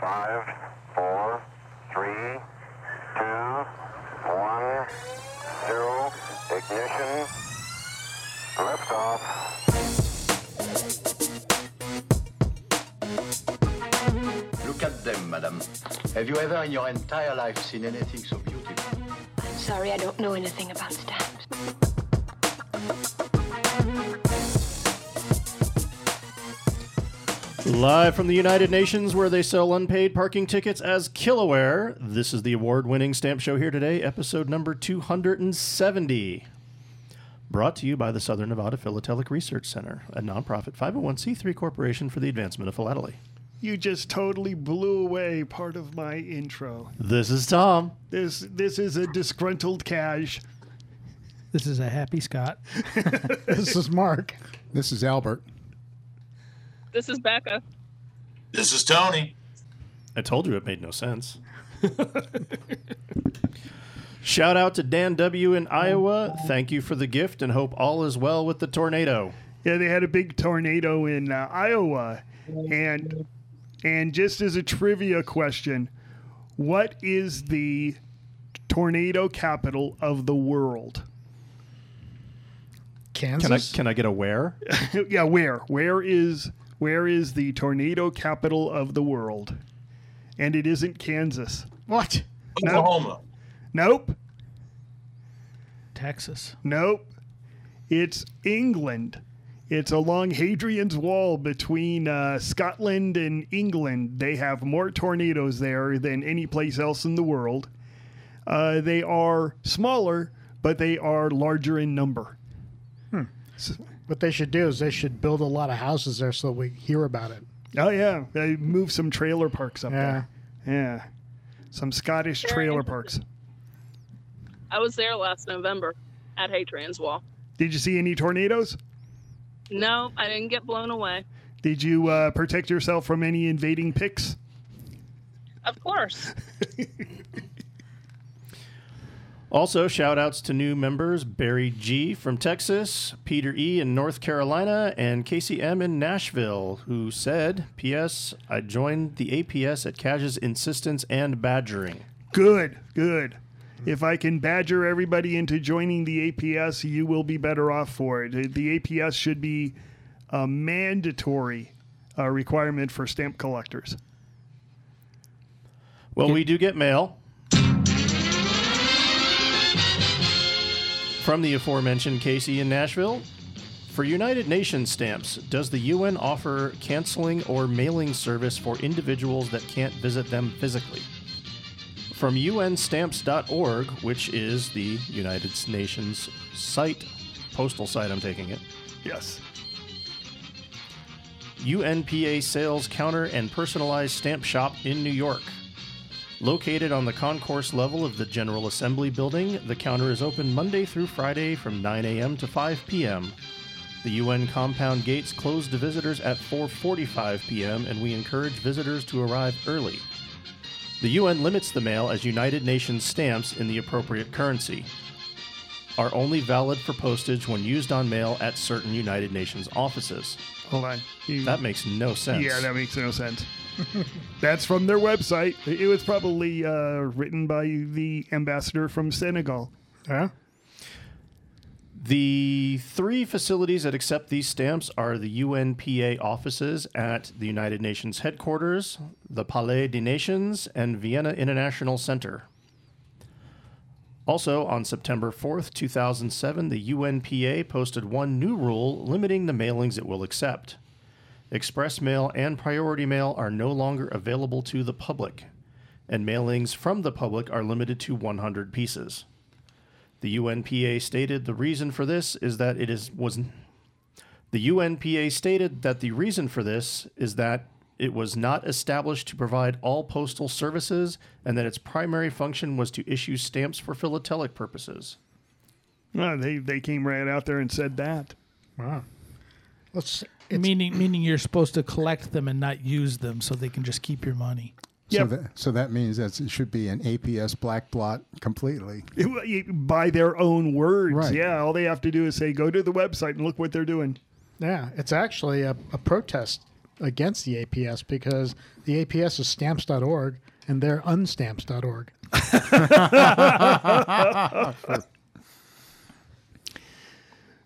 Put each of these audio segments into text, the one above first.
Five, four, three, two, one, zero. Ignition. Liftoff. Look at them, madam. Have you ever in your entire life seen anything so beautiful? I'm sorry, I don't know anything about stamps. Live from the United Nations, where they sell unpaid parking tickets as Killaware. This is the award winning stamp show here today, episode number 270. Brought to you by the Southern Nevada Philatelic Research Center, a nonprofit 501c3 corporation for the advancement of philately. You just totally blew away part of my intro. This is Tom. This this is a disgruntled cash. This is a happy Scott. This is Mark. This is Albert. This is Becca. This is Tony. I told you it made no sense. Shout out to Dan W. in Iowa. Thank you for the gift and hope all is well with the tornado. Yeah, they had a big tornado in uh, Iowa, and and just as a trivia question, what is the tornado capital of the world? Kansas. Can I can I get a where? yeah, where? Where is where is the tornado capital of the world? And it isn't Kansas. what? Oklahoma. Nope. Texas. Nope. It's England. It's along Hadrian's Wall between uh, Scotland and England. They have more tornadoes there than any place else in the world. Uh, they are smaller, but they are larger in number. What they should do is they should build a lot of houses there so we hear about it. Oh yeah, they move some trailer parks up Yeah. there. Yeah, some Scottish trailer parks. I was there last November at Hadrian's Wall. Did you see any tornadoes? No, I didn't get blown away. Did you uh, protect yourself from any invading Picts? Of course. Also, shout outs to new members Barry G from Texas, Peter E in North Carolina, and Casey M in Nashville, who said, P.S. I joined the APS at Cash's insistence and badgering. Good, good. If I can badger everybody into joining the APS, you will be better off for it. The APS should be a mandatory uh, requirement for stamp collectors. Well, we do get mail. From the aforementioned Casey in Nashville. For United Nations stamps, does the UN offer canceling or mailing service for individuals that can't visit them physically? From unstamps.org, which is the United Nations site, postal site, I'm taking it. Yes. UNPA Sales Counter and Personalized Stamp Shop in New York. Located on the concourse level of the General Assembly Building, the counter is open Monday through Friday from 9 a.m. to 5 p.m. The UN compound gates close to visitors at 4:45 p.m. and we encourage visitors to arrive early. The UN limits the mail as United Nations stamps in the appropriate currency. Are only valid for postage when used on mail at certain United Nations offices. Hold on. You- That makes no sense. yeah, that makes no sense. That's from their website. It was probably uh, written by the ambassador from Senegal. Yeah. The three facilities that accept these stamps are the UNPA offices at the United Nations headquarters, the Palais des Nations, and Vienna International Center. Also, on September 4th, 2007, the UNPA posted one new rule limiting the mailings it will accept. Express mail and priority mail are no longer available to the public, and mailings from the public are limited to 100 pieces. The UNPA stated the reason for this is that it is was the UNPA stated that the reason for this is that it was not established to provide all postal services and that its primary function was to issue stamps for philatelic purposes. Oh, they, they came right out there and said that. Wow. Let's. Meaning meaning you're supposed to collect them and not use them so they can just keep your money. So, Yep. that, so that means that it should be an APS black blot completely. By their own words. Right. Yeah, all they have to do is say, go to the website and look what they're doing. Yeah, it's actually a, a protest against the APS because the APS is stamps.org and they're unstamps.org.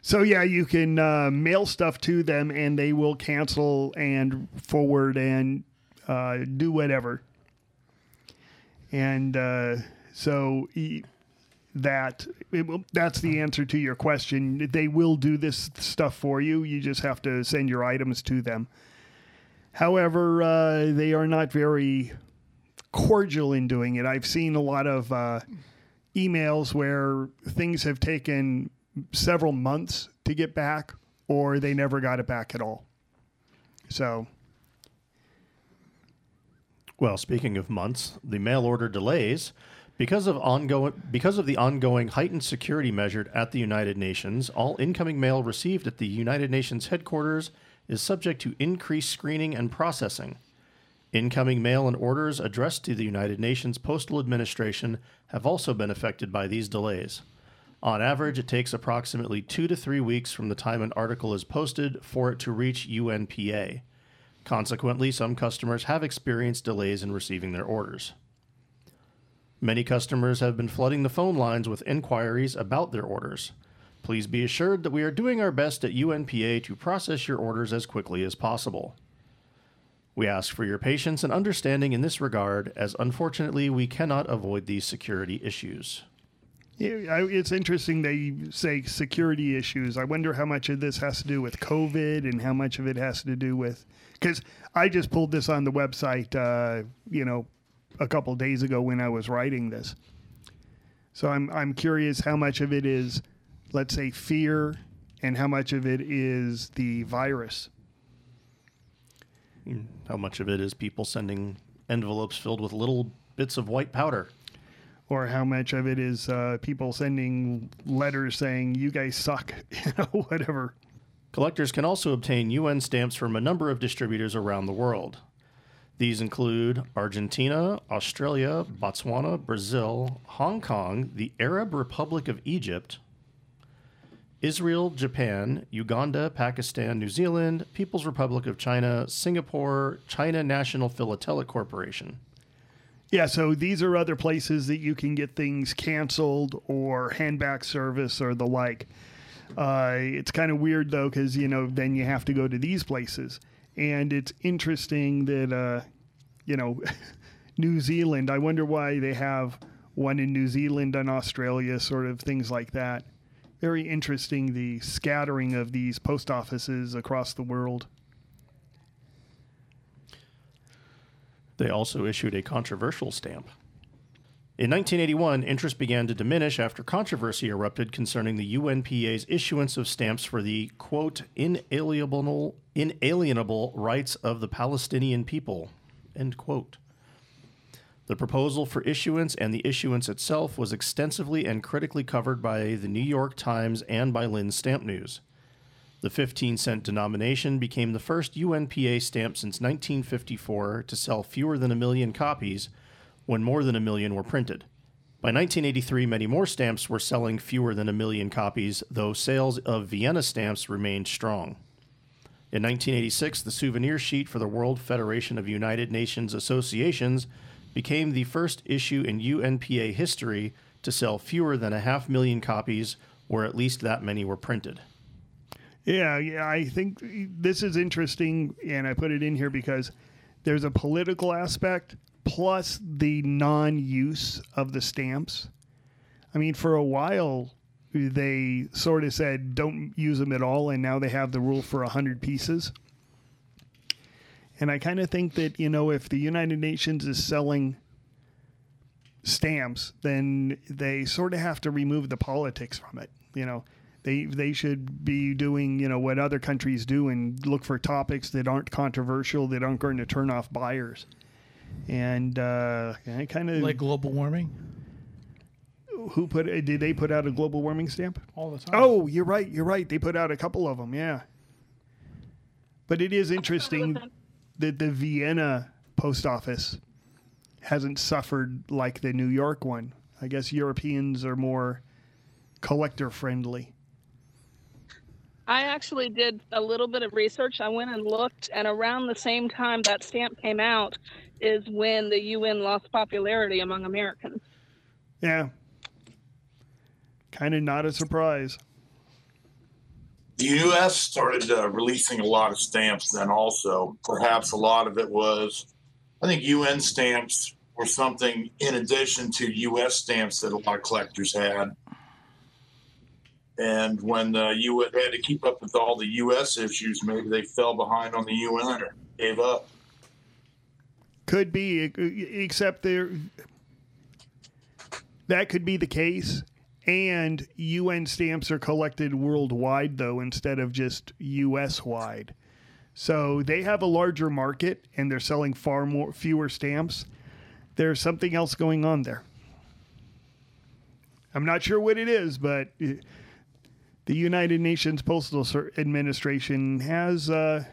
So yeah, you can uh, mail stuff to them, and they will cancel and forward and uh, do whatever. And uh, so that will, that's the answer to your question. They will do this stuff for you. You just have to send your items to them. However, uh, they are not very cordial in doing it. I've seen a lot of uh, emails where things have taken several months to get back, or they never got it back at all. So, Well, speaking of months, the mail order delays because of ongoing because of the ongoing heightened security measured at the United Nations, all incoming mail received at the United Nations headquarters is subject to increased screening and processing. Incoming mail and orders addressed to the United Nations Postal Administration have also been affected by these delays. On average, it takes approximately two to three weeks from the time an article is posted for it to reach UNPA. Consequently, some customers have experienced delays in receiving their orders. Many customers have been flooding the phone lines with inquiries about their orders. Please be assured that we are doing our best at UNPA to process your orders as quickly as possible. We ask for your patience and understanding in this regard, as unfortunately we cannot avoid these security issues. It's interesting they say security issues. I wonder how much of this has to do with COVID and how much of it has to do with because I just pulled this on the website, uh, you know, a couple days ago when I was writing this. So I'm I'm curious how much of it is, let's say, fear, and how much of it is the virus. How much of it is people sending envelopes filled with little bits of white powder? Or how much of it is uh, people sending letters saying you guys suck, you know, whatever. Collectors can also obtain UN stamps from a number of distributors around the world. These include Argentina, Australia, Botswana, Brazil, Hong Kong, the Arab Republic of Egypt, Israel, Japan, Uganda, Pakistan, New Zealand, People's Republic of China, Singapore, China National Philatelic Corporation. Yeah, so these are other places that you can get things canceled or handback service or the like. Uh, it's kind of weird though, because you know then you have to go to these places, and it's interesting that uh, you know New Zealand. I wonder why they have one in New Zealand and Australia, sort of things like that. Very interesting the scattering of these post offices across the world. They also issued a controversial stamp. In 1981, interest began to diminish after controversy erupted concerning the UNPA's issuance of stamps for the quote inalienable inalienable rights of the Palestinian people end quote. The proposal for issuance and the issuance itself was extensively and critically covered by the New York Times and by Linn's Stamp News. The 15 cent denomination became the first UNPA stamp since 1954 to sell fewer than a million copies when more than a million were printed. By 1983, many more stamps were selling fewer than a million copies, though sales of Vienna stamps remained strong. In 1986, the souvenir sheet for the World Federation of United Nations Associations became the first issue in UNPA history to sell fewer than a half million copies, where at least that many were printed. Yeah, yeah, I think this is interesting, and I put it in here because there's a political aspect plus the non-use of the stamps. I mean, for a while they sort of said don't use them at all, and now they have the rule for hundred pieces. And I kind of think that you know if the United Nations is selling stamps, then they sort of have to remove the politics from it. You know, they they should be doing you know what other countries do and look for topics that aren't controversial that aren't going to turn off buyers. And uh, I kind of Like global warming who put did they put out a global warming stamp? all the time. Oh, you're right. You're right. They put out a couple of them. Yeah. But it is interesting that the Vienna post office hasn't suffered like the New York one. I guess Europeans are more collector friendly. I actually did a little bit of research. I went and looked, and around the same time that stamp came out is when the UN lost popularity among Americans. Yeah. Kind of not a surprise. The U.S. started uh, releasing a lot of stamps then also. Perhaps a lot of it was, I think UN stamps were something in addition to U.S. stamps that a lot of collectors had. And when the had to keep up with all the U.S. issues, maybe they fell behind on the UN or gave up. Could be, except there. That could be the case. And UN stamps are collected worldwide, though, instead of just US wide. So they have a larger market and they're selling far more fewer stamps. There's something else going on there. I'm not sure what it is, but uh, the United Nations Postal Administration has uh,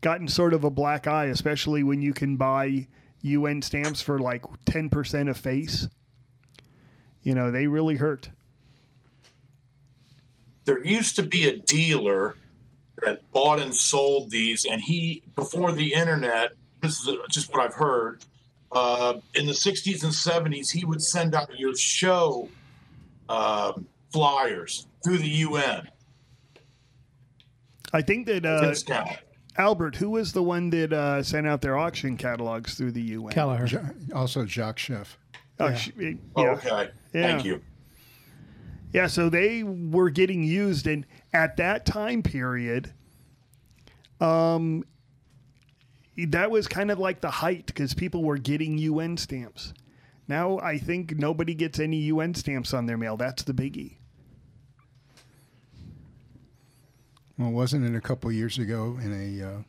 gotten sort of a black eye, especially when you can buy UN stamps for like 10% of face. You know, they really hurt. there used to be a dealer that bought and sold these, and he before the internet. This is just what I've heard. Uh, in the '60s and '70s, he would send out your show um flyers through the UN. I think that uh, Albert, who was the one that uh, sent out their auction catalogs through the UN? Kelleher. Ja- Also, Jacques Schiff. Oh, Yeah. sh- yeah. Oh, okay. Yeah. Thank you. Yeah, so they were getting used, and at that time period, um, that was kind of like the height because people were getting UN stamps. Now I think nobody gets any UN stamps on their mail. That's the biggie. Well, wasn't it a couple years ago in a uh,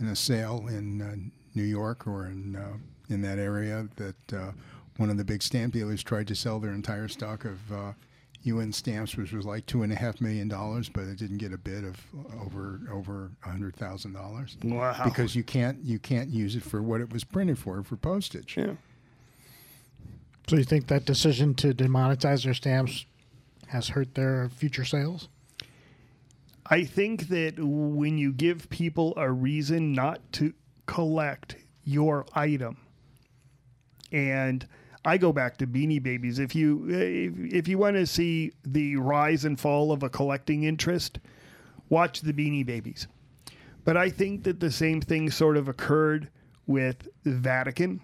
in a sale in uh, New York or in uh, in that area that uh, one of the big stamp dealers tried to sell their entire stock of uh, UN stamps, which was like two and a half million dollars, but it didn't get a bid of over over a hundred thousand dollars Wow. because you can't you can't use it for what it was printed for for postage. Yeah. So you think that decision to demonetize their stamps has hurt their future sales? I think that when you give people a reason not to collect your item, and I go back to Beanie Babies. If you if, if you want to see the rise and fall of a collecting interest, watch the Beanie Babies. But I think that the same thing sort of occurred with Vatican.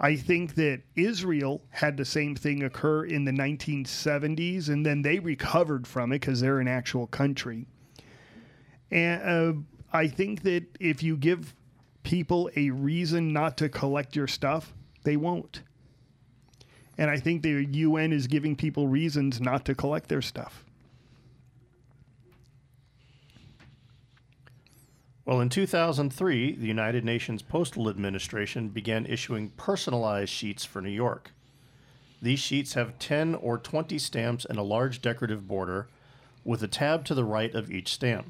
I think that Israel had the same thing occur in the 1970s, and then they recovered from it because they're an actual country. And uh, I think that if you give people a reason not to collect your stuff, they won't. And I think the UN is giving people reasons not to collect their stuff. Well, in 2003, the United Nations Postal Administration began issuing personalized sheets for New York. These sheets have 10 or 20 stamps and a large decorative border, with a tab to the right of each stamp.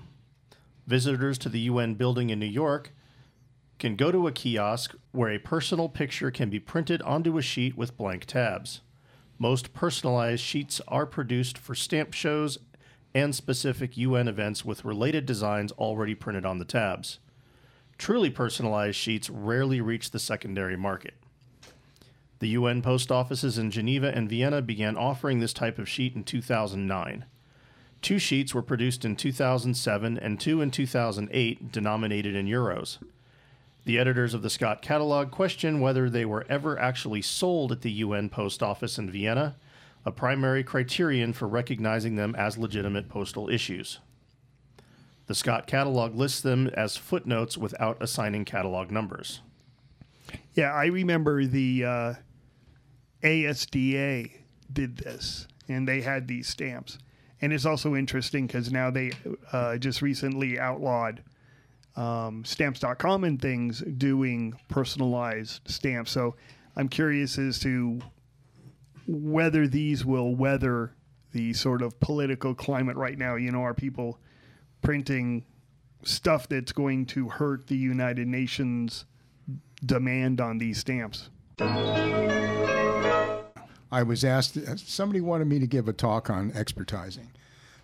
Visitors to the UN building in New York can go to a kiosk where a personal picture can be printed onto a sheet with blank tabs. Most personalized sheets are produced for stamp shows and specific UN events with related designs already printed on the tabs. Truly personalized sheets rarely reach the secondary market. The UN post offices in Geneva and Vienna began offering this type of sheet in 2009. Two sheets were produced in 2007 and two in 2008, denominated in euros. The editors of the Scott catalog question whether they were ever actually sold at the UN post office in Vienna, a primary criterion for recognizing them as legitimate postal issues. The Scott catalog lists them as footnotes without assigning catalog numbers. Yeah, I remember the uh, ASDA did this, and they had these stamps. And it's also interesting because now they uh, just recently outlawed um, stamps.com and things doing personalized stamps. So I'm curious as to whether these will weather the sort of political climate right now. You know, are people printing stuff that's going to hurt the United Nations demand on these stamps? I was asked, somebody wanted me to give a talk on expertising.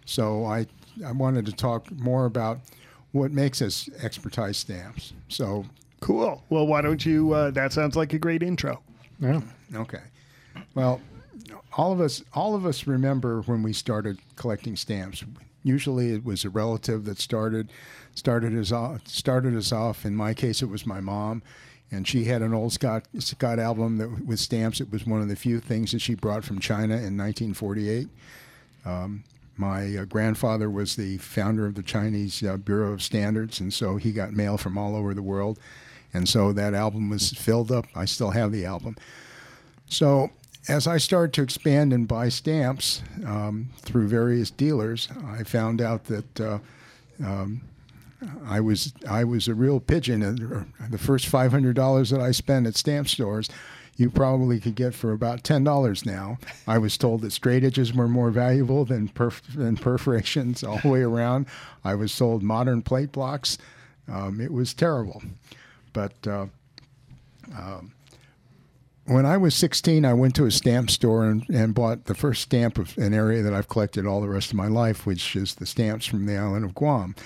So I I wanted to talk more about what makes us expertise stamps. So Cool. Well, why don't you? Uh, that sounds like a great intro. Yeah. Okay. Well, all of us all of us remember when we started collecting stamps. Usually, it was a relative that started started us off. Started us off. In my case, it was my mom, and she had an old Scott Scott album that with stamps. It was one of the few things that she brought from China in 1948. Um, my uh, grandfather was the founder of the Chinese uh, Bureau of Standards, and so he got mail from all over the world. And so that album was filled up. I still have the album. So as I started to expand and buy stamps um, through various dealers, I found out that uh, um, I was I was a real pigeon. The first five hundred dollars that I spent at stamp stores, you probably could get for about ten dollars now. I was told that straight edges were more valuable than perf- than perforations all the way around. I was sold modern plate blocks. Um, it was terrible, but. Uh, um, when I was 16, I went to a stamp store and, and bought the first stamp of an area that I've collected all the rest of my life, which is the stamps from the island of Guam.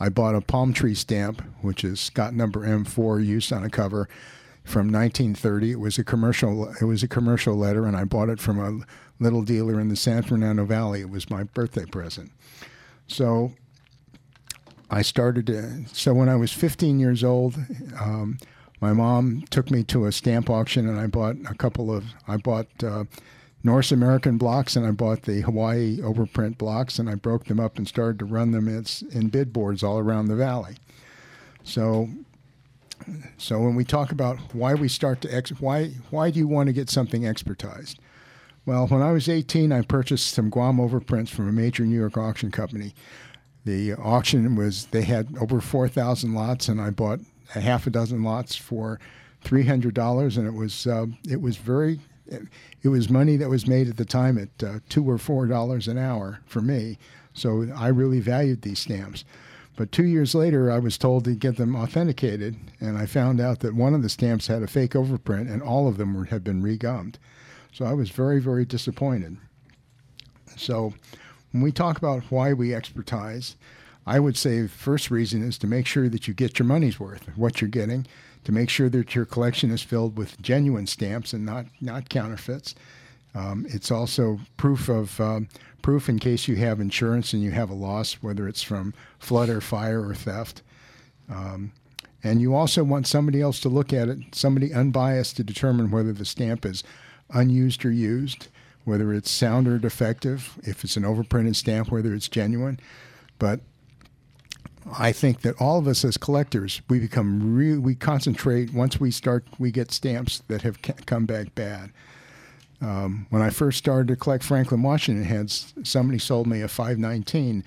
I bought a palm tree stamp, which is Scott number M4 used on a cover from 1930. It was a commercial. It was a commercial letter, and I bought it from a little dealer in the San Fernando Valley. It was my birthday present. So I started. To, so when I was 15 years old, um, my mom took me to a stamp auction, and I bought a couple of. I bought. Uh, North American blocks, and I bought the Hawaii overprint blocks, and I broke them up and started to run them in, in bid boards all around the valley. So, so when we talk about why we start to ex, why why do you want to get something expertized? Well, when I was 18, I purchased some Guam overprints from a major New York auction company. The auction was they had over 4,000 lots, and I bought a half a dozen lots for $300, and it was uh, it was very it was money that was made at the time at uh, two or four dollars an hour for me. So I really valued these stamps. But two years later, I was told to get them authenticated, and I found out that one of the stamps had a fake overprint, and all of them were, had been regummed. So I was very, very disappointed. So when we talk about why we expertise, I would say first reason is to make sure that you get your money's worth, what you're getting, to make sure that your collection is filled with genuine stamps and not not counterfeits. Um, it's also proof of um, proof in case you have insurance and you have a loss, whether it's from flood or fire or theft. Um, and you also want somebody else to look at it, somebody unbiased to determine whether the stamp is unused or used, whether it's sound or defective, if it's an overprinted stamp, whether it's genuine. But I think that all of us as collectors, we become. We concentrate once we start. We get stamps that have come back bad. Um, when I first started to collect Franklin Washington heads, somebody sold me a 519,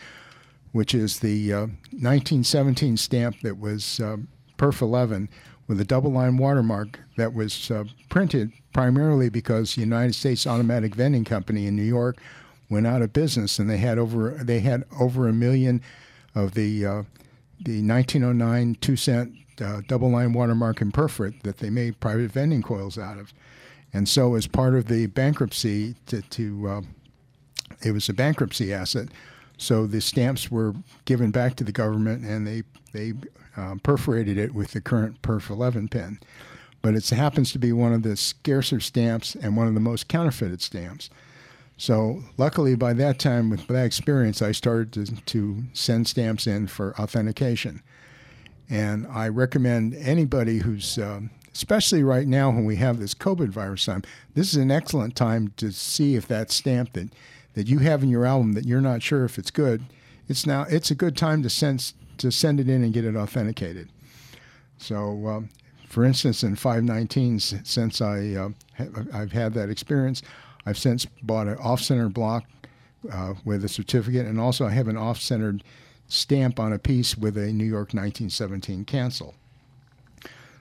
which is the uh, 1917 stamp that was uh, perf 11 with a double line watermark that was uh, printed primarily because the United States Automatic Vending Company in New York went out of business and they had over they had over a million of the uh, the 1909 two cent uh, double line watermark and perforate that they made private vending coils out of. And so, as part of the bankruptcy, to, to uh, it was a bankruptcy asset. So the stamps were given back to the government, and they they um, perforated it with the current Perf 11 pen. But it happens to be one of the scarcer stamps and one of the most counterfeited stamps. So luckily, by that time, with that experience, I started to, to send stamps in for authentication. And I recommend anybody who's, uh, especially right now when we have this COVID virus time, this is an excellent time to see if that stamp that, that you have in your album that you're not sure if it's good, it's now it's a good time to send to send it in and get it authenticated. So, um, for instance, in 519s, since I uh, I've had that experience, I've since bought an off-center block uh, with a certificate, and also I have an off-centered stamp on a piece with a New York 1917 cancel.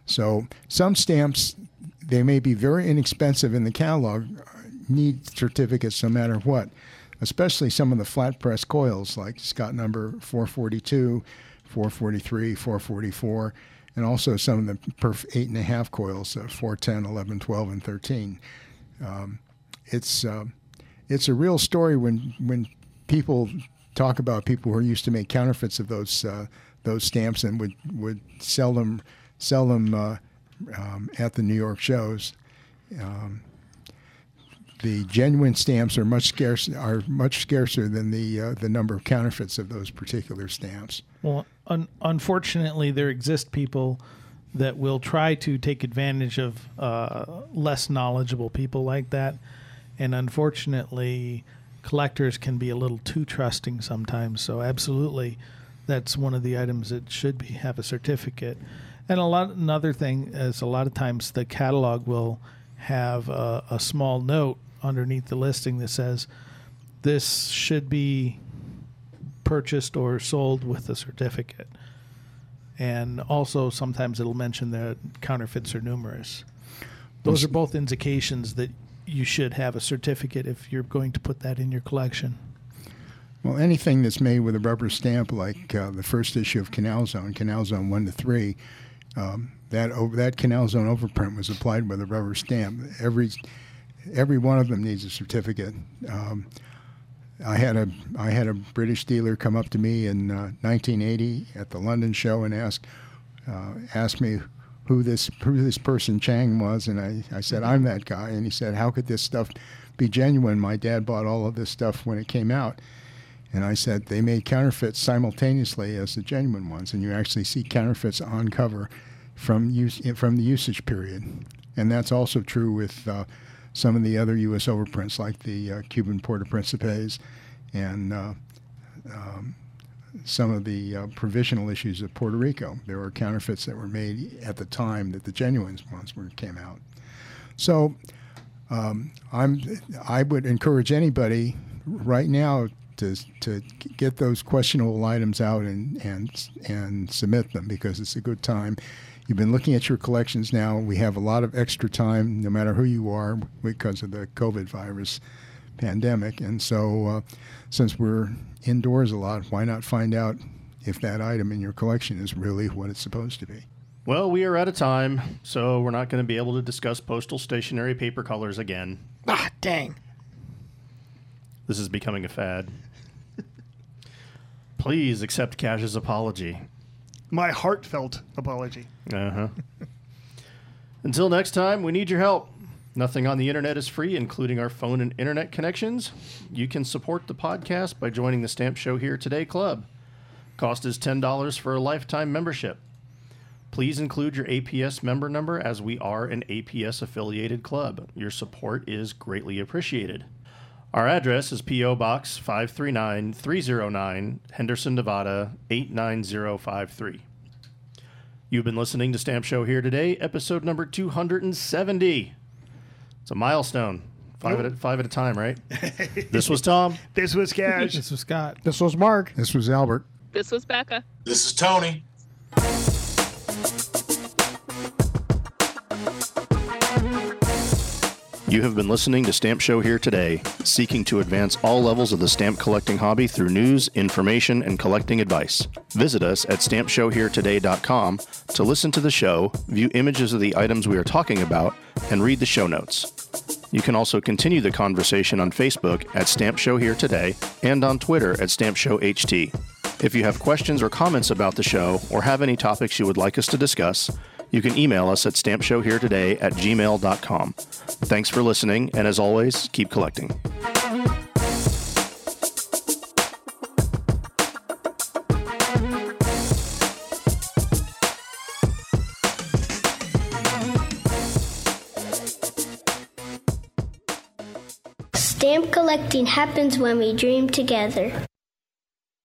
So some stamps, they may be very inexpensive in the catalog, need certificates no matter what, especially some of the flat press coils like Scott number 442, 443, 444, and also some of the perf 8.5 coils, uh, 410, 11, 12, and 13. Um, it's uh, it's a real story when when people talk about people who used to make counterfeits of those uh, those stamps and would would sell them sell them uh, um, at the New York shows. Um, the genuine stamps are much scarce are much scarcer than the uh, the number of counterfeits of those particular stamps. Well, un- unfortunately, there exist people that will try to take advantage of uh, less knowledgeable people like that, and unfortunately, collectors can be a little too trusting sometimes. So, absolutely, that's one of the items that should be have a certificate. And a lot another thing is a lot of times the catalog will have a, a small note underneath the listing that says this should be purchased or sold with a certificate. And also sometimes it'll mention that counterfeits are numerous. Those are both indications that you should have a certificate if you're going to put that in your collection. Well, anything that's made with a rubber stamp, like uh, the first issue of Canal Zone, Canal Zone one to three, um, that over, that Canal Zone overprint was applied with a rubber stamp. Every every one of them needs a certificate. Um, I had a I had a British dealer come up to me in uh, 1980 at the London show and ask uh, me who this who this person Chang was, and I, I said I'm that guy, and he said how could this stuff be genuine? My dad bought all of this stuff when it came out. And I said they made counterfeits simultaneously as the genuine ones, and you actually see counterfeits on cover from use from the usage period, and that's also true with uh, some of the other U.S. overprints, like the uh, Cuban Puerto Principes, and uh, um, some of the uh, provisional issues of Puerto Rico. There were counterfeits that were made at the time that the genuine ones were came out. So um, I'm I would encourage anybody right now to to get those questionable items out and and and submit them because it's a good time. You've been looking at your collections now. We have a lot of extra time, no matter who you are, because of the COVID virus pandemic. And so, uh, since we're indoors a lot, why not find out if that item in your collection is really what it's supposed to be? Well, we are out of time, so we're not going to be able to discuss postal stationery paper colors again. Ah, dang. This is becoming a fad. Please accept Cash's apology. My heartfelt apology. Uh huh. Until next time, we need your help. Nothing on the internet is free, including our phone and internet connections. You can support the podcast by joining the Stamp Show Here Today Club. Cost is $10 for a lifetime membership. Please include your APS member number as we are an APS affiliated club. Your support is greatly appreciated. Our address is P.O. Box 539 309, Henderson, Nevada 89053. You've been listening to Stamp Show Here Today, episode number 270. It's a milestone. Five, at a, five at a time, right? this was Tom. This was Cash. This was Scott. This was Mark. This was Albert. This was Becca. This is Tony. You have been listening to Stamp Show Here Today, seeking to advance all levels of the stamp collecting hobby through news, information, and collecting advice. Visit us at stampshowheretoday.com to listen to the show, view images of the items we are talking about, and read the show notes. You can also continue the conversation on Facebook at Stamp Show Here Today and on Twitter at Stamp Show HT. If you have questions or comments about the show or have any topics you would like us to discuss, you can email us at stampshowheretoday at gmail.com. Thanks for listening, and as always, keep collecting. Collecting happens when we dream together.